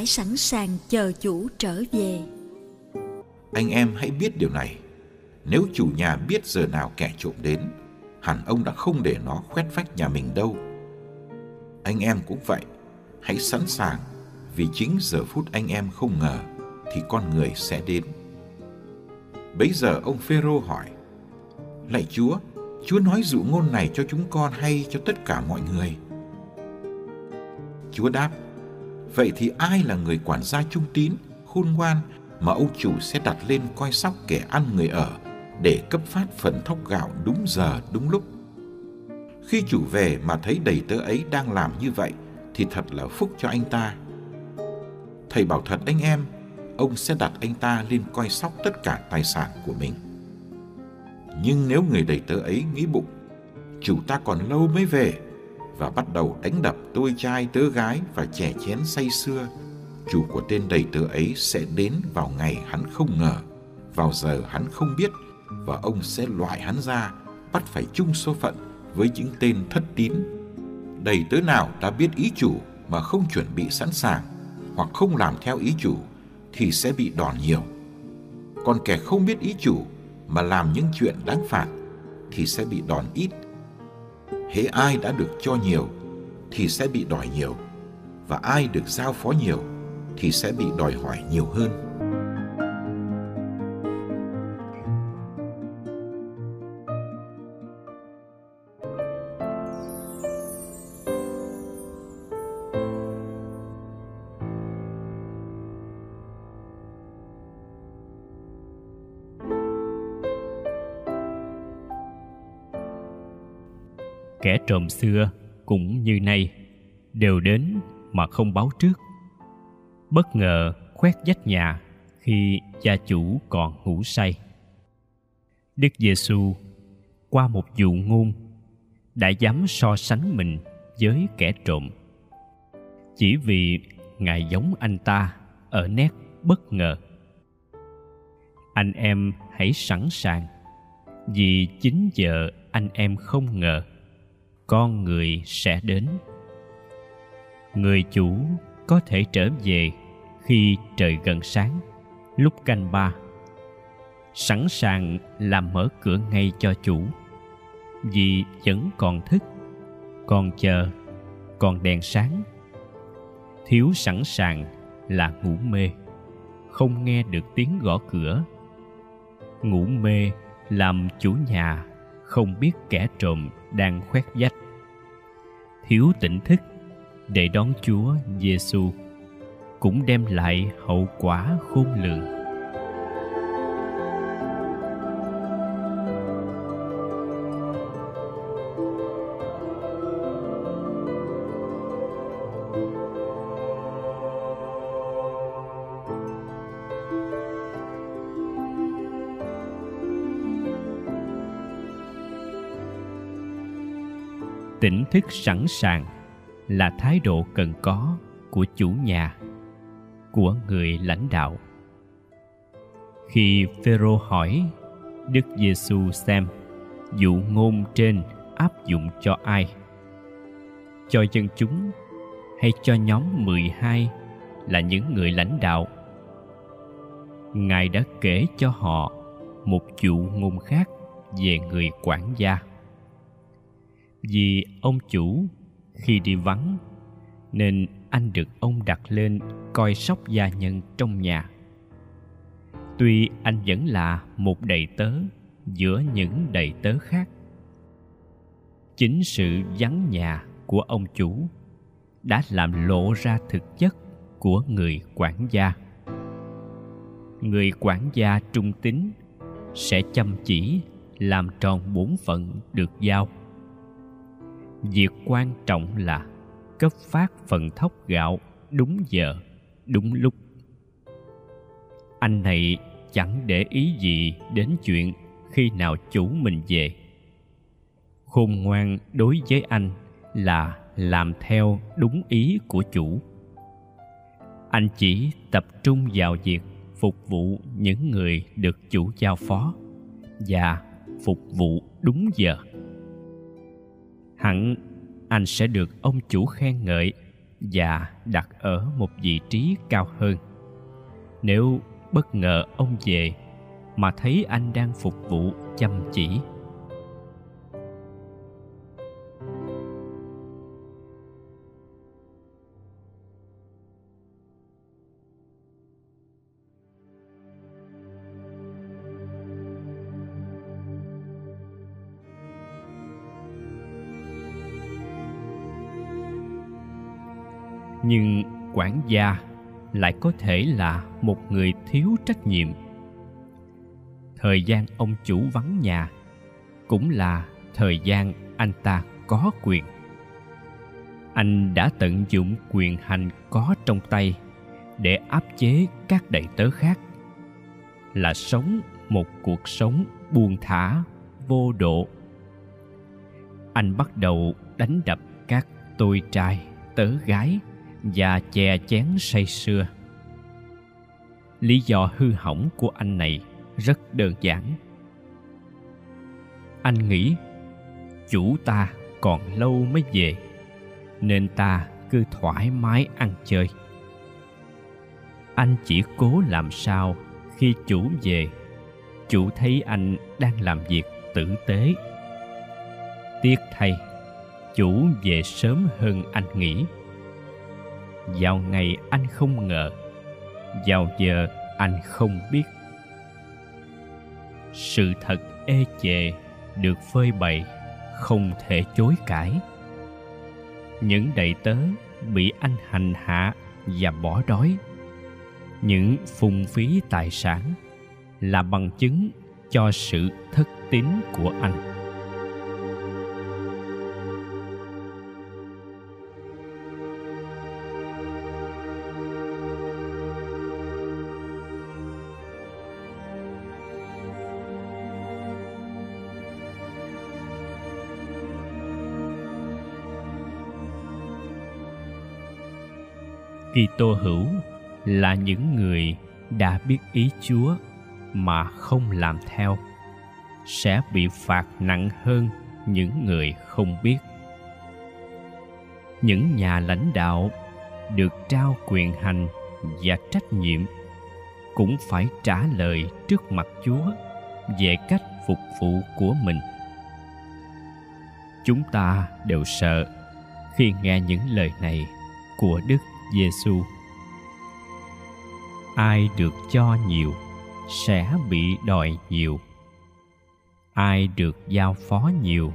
Phải sẵn sàng chờ chủ trở về. Anh em hãy biết điều này. Nếu chủ nhà biết giờ nào kẻ trộm đến, hẳn ông đã không để nó khoét vách nhà mình đâu. Anh em cũng vậy. Hãy sẵn sàng, vì chính giờ phút anh em không ngờ thì con người sẽ đến. Bấy giờ ông phêrô hỏi, lạy chúa chúa nói dụ ngôn này cho chúng con hay cho tất cả mọi người? Chúa đáp Vậy thì ai là người quản gia trung tín, khôn ngoan mà ông chủ sẽ đặt lên coi sóc kẻ ăn người ở để cấp phát phần thóc gạo đúng giờ đúng lúc? Khi chủ về mà thấy đầy tớ ấy đang làm như vậy thì thật là phúc cho anh ta. Thầy bảo thật anh em, ông sẽ đặt anh ta lên coi sóc tất cả tài sản của mình. Nhưng nếu người đầy tớ ấy nghĩ bụng, chủ ta còn lâu mới về, và bắt đầu đánh đập tôi trai tớ gái và trẻ chén say xưa Chủ của tên đầy tớ ấy sẽ đến vào ngày hắn không ngờ, vào giờ hắn không biết và ông sẽ loại hắn ra, bắt phải chung số phận với những tên thất tín. Đầy tớ nào đã biết ý chủ mà không chuẩn bị sẵn sàng hoặc không làm theo ý chủ thì sẽ bị đòn nhiều. Còn kẻ không biết ý chủ mà làm những chuyện đáng phạt thì sẽ bị đòn ít hễ ai đã được cho nhiều, thì sẽ bị đòi nhiều, và ai được giao phó nhiều, thì sẽ bị đòi hỏi nhiều hơn. Kẻ trộm xưa cũng như nay đều đến mà không báo trước. Bất ngờ khoét vách nhà khi gia chủ còn ngủ say. Đức giêsu qua một dụ ngôn đã dám so sánh mình với kẻ trộm. Chỉ vì ngài giống anh ta ở nét bất ngờ. Anh em hãy sẵn sàng vì chính giờ anh em không ngờ con người sẽ đến. Người chủ có thể trở về khi trời gần sáng, lúc canh ba. Sẵn sàng làm mở cửa ngay cho chủ, vì vẫn còn thức, còn chờ, còn đèn sáng. Thiếu sẵn sàng là ngủ mê, không nghe được tiếng gõ cửa. Ngủ mê làm chủ nhà không biết kẻ trộm đang khoét vách thiếu tỉnh thức để đón Chúa Giêsu cũng đem lại hậu quả khôn lường. Tỉnh thức sẵn sàng là thái độ cần có của chủ nhà, của người lãnh đạo. Khi phêrô hỏi đức giêsu xem dụ ngôn trên áp dụng cho ai, cho dân chúng hay cho nhóm 12 là những người lãnh đạo, ngài đã kể cho họ một dụ ngôn khác về người quản gia vì ông chủ, khi đi vắng, nên anh được ông đặt lên coi sóc gia nhân trong nhà. Tuy anh vẫn là một đầy tớ giữa những đầy tớ khác, chính sự vắng nhà của ông chủ đã làm lộ ra thực chất của người quản gia. Người quản gia trung tín sẽ chăm chỉ làm tròn bổn phận được giao việc quan trọng là cấp phát phần thóc gạo đúng giờ, đúng lúc. Anh này chẳng để ý gì đến chuyện khi nào chủ mình về. Khôn ngoan đối với anh là làm theo đúng ý của chủ. Anh chỉ tập trung vào việc phục vụ những người được chủ giao phó và phục vụ đúng giờ hẳn anh sẽ được ông chủ khen ngợi và đặt ở một vị trí cao hơn. Nếu bất ngờ ông về mà thấy anh đang phục vụ chăm chỉ nhưng quản gia lại có thể là một người thiếu trách nhiệm. Thời gian ông chủ vắng nhà cũng là thời gian anh ta có quyền. Anh đã tận dụng quyền hành có trong tay để áp chế các đầy tớ khác. Là sống một cuộc sống buông thả, vô độ. Anh bắt đầu đánh đập các tôi trai, tớ gái và chè chén say sưa. Lý do hư hỏng của anh này rất đơn giản. Anh nghĩ, chủ ta còn lâu mới về, nên ta cứ thoải mái ăn chơi. Anh chỉ cố làm sao khi chủ về, chủ thấy anh đang làm việc tử tế. Tiếc thay, chủ về sớm hơn anh nghĩ vào ngày anh không ngờ, vào giờ anh không biết. Sự thật ê chề được phơi bày, không thể chối cãi. Những đầy tớ bị anh hành hạ và bỏ đói. Những phung phí tài sản là bằng chứng cho sự thất tín của anh. Kitô hữu là những người đã biết ý Chúa mà không làm theo, sẽ bị phạt nặng hơn những người không biết. Những nhà lãnh đạo được trao quyền hành và trách nhiệm cũng phải trả lời trước mặt Chúa về cách phục vụ của mình. Chúng ta đều sợ khi nghe những lời này của Đức Giêsu. Ai được cho nhiều, sẽ bị đòi nhiều. Ai được giao phó nhiều,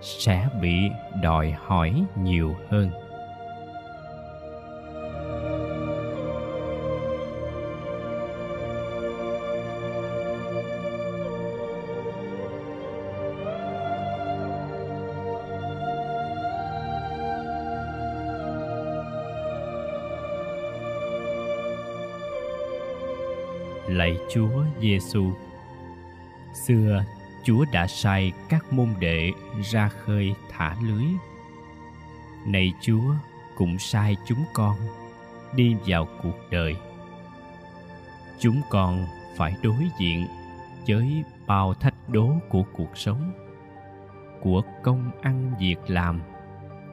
sẽ bị đòi hỏi nhiều hơn. Lạy Chúa Giêsu. Xưa Chúa đã sai các môn đệ ra khơi thả lưới. Này Chúa cũng sai chúng con đi vào cuộc đời. Chúng con phải đối diện với bao thách đố của cuộc sống, của công ăn việc làm,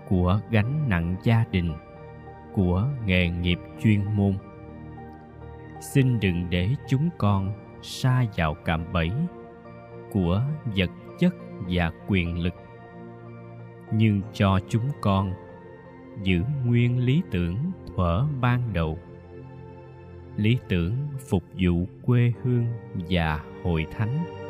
của gánh nặng gia đình, của nghề nghiệp chuyên môn xin đừng để chúng con sa vào cạm bẫy của vật chất và quyền lực. Nhưng cho chúng con giữ nguyên lý tưởng thuở ban đầu. Lý tưởng phục vụ quê hương và hội thánh.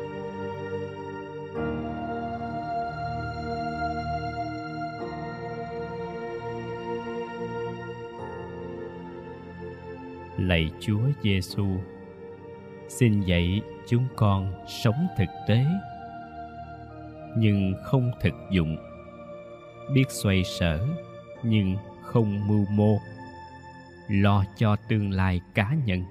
Lạy Chúa Giêsu, xin dạy chúng con sống thực tế nhưng không thực dụng, biết xoay sở nhưng không mưu mô, lo cho tương lai cá nhân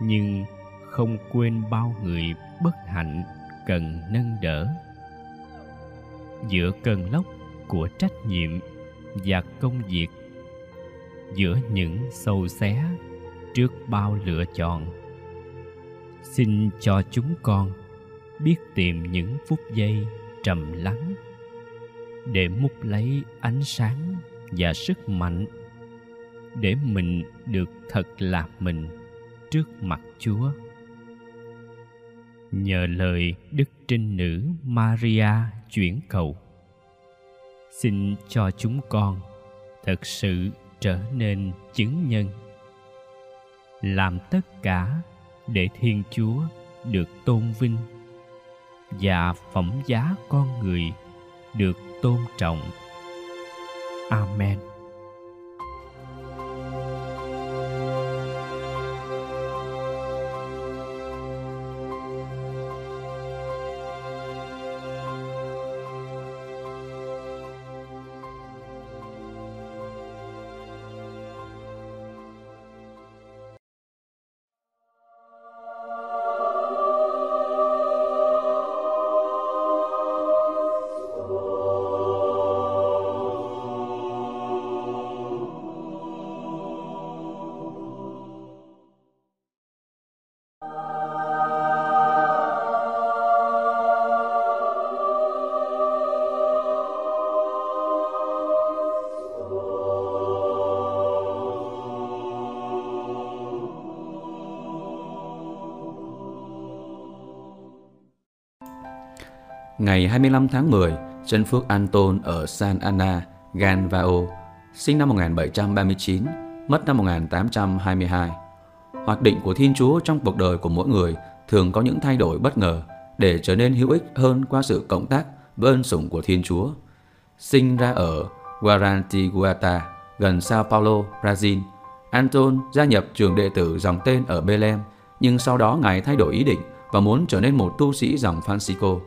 nhưng không quên bao người bất hạnh cần nâng đỡ. Giữa cơn lốc của trách nhiệm và công việc giữa những sâu xé trước bao lựa chọn. Xin cho chúng con biết tìm những phút giây trầm lắng để múc lấy ánh sáng và sức mạnh để mình được thật là mình trước mặt chúa. Nhờ lời đức trinh nữ maria chuyển cầu, xin cho chúng con thật sự trở nên chứng nhân làm tất cả để thiên chúa được tôn vinh và phẩm giá con người được tôn trọng. Amen. Ngày 25 tháng 10, Trân Phước Anton ở San ana Ganvao, sinh năm 1739, mất năm 1822. Hoạt định của Thiên Chúa trong cuộc đời của mỗi người thường có những thay đổi bất ngờ để trở nên hữu ích hơn qua sự cộng tác với ơn sủng của Thiên Chúa. Sinh ra ở Guarantiguata, gần Sao Paulo, Brazil, Anton gia nhập trường đệ tử dòng tên ở Belém, nhưng sau đó Ngài thay đổi ý định và muốn trở nên một tu sĩ dòng Francisco.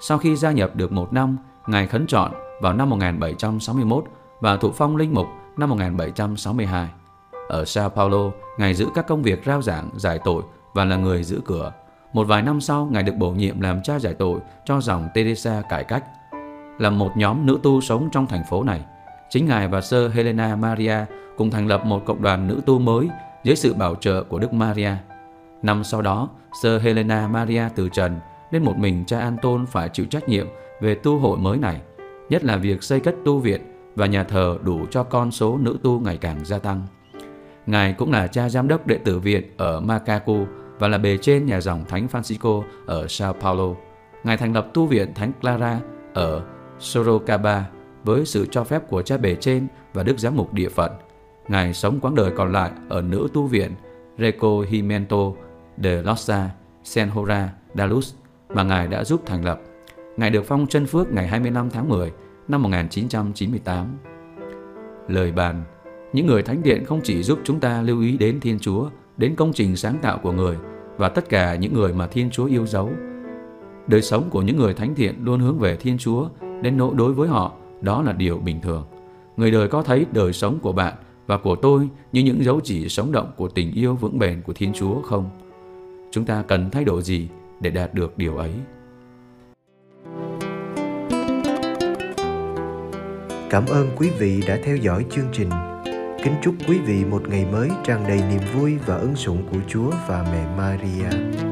Sau khi gia nhập được một năm, Ngài khấn chọn vào năm 1761 và thụ phong linh mục năm 1762. Ở Sao Paulo, Ngài giữ các công việc rao giảng, giải tội và là người giữ cửa. Một vài năm sau, Ngài được bổ nhiệm làm cha giải tội cho dòng Teresa cải cách. Là một nhóm nữ tu sống trong thành phố này, chính Ngài và Sơ Helena Maria cùng thành lập một cộng đoàn nữ tu mới dưới sự bảo trợ của Đức Maria. Năm sau đó, Sơ Helena Maria từ trần nên một mình cha Anton phải chịu trách nhiệm về tu hội mới này, nhất là việc xây cất tu viện và nhà thờ đủ cho con số nữ tu ngày càng gia tăng. Ngài cũng là cha giám đốc đệ tử viện ở Macaco và là bề trên nhà dòng Thánh Francisco ở Sao Paulo. Ngài thành lập tu viện Thánh Clara ở Sorocaba với sự cho phép của cha bề trên và đức giám mục địa phận. Ngài sống quãng đời còn lại ở nữ tu viện Recogimento de Losa Senhora Dalus mà Ngài đã giúp thành lập. Ngài được phong chân phước ngày 25 tháng 10 năm 1998. Lời bàn Những người thánh điện không chỉ giúp chúng ta lưu ý đến Thiên Chúa, đến công trình sáng tạo của người và tất cả những người mà Thiên Chúa yêu dấu. Đời sống của những người thánh thiện luôn hướng về Thiên Chúa, đến nỗi đối với họ, đó là điều bình thường. Người đời có thấy đời sống của bạn và của tôi như những dấu chỉ sống động của tình yêu vững bền của Thiên Chúa không? Chúng ta cần thay đổi gì để đạt được điều ấy. Cảm ơn quý vị đã theo dõi chương trình. Kính chúc quý vị một ngày mới tràn đầy niềm vui và ân sủng của Chúa và mẹ Maria.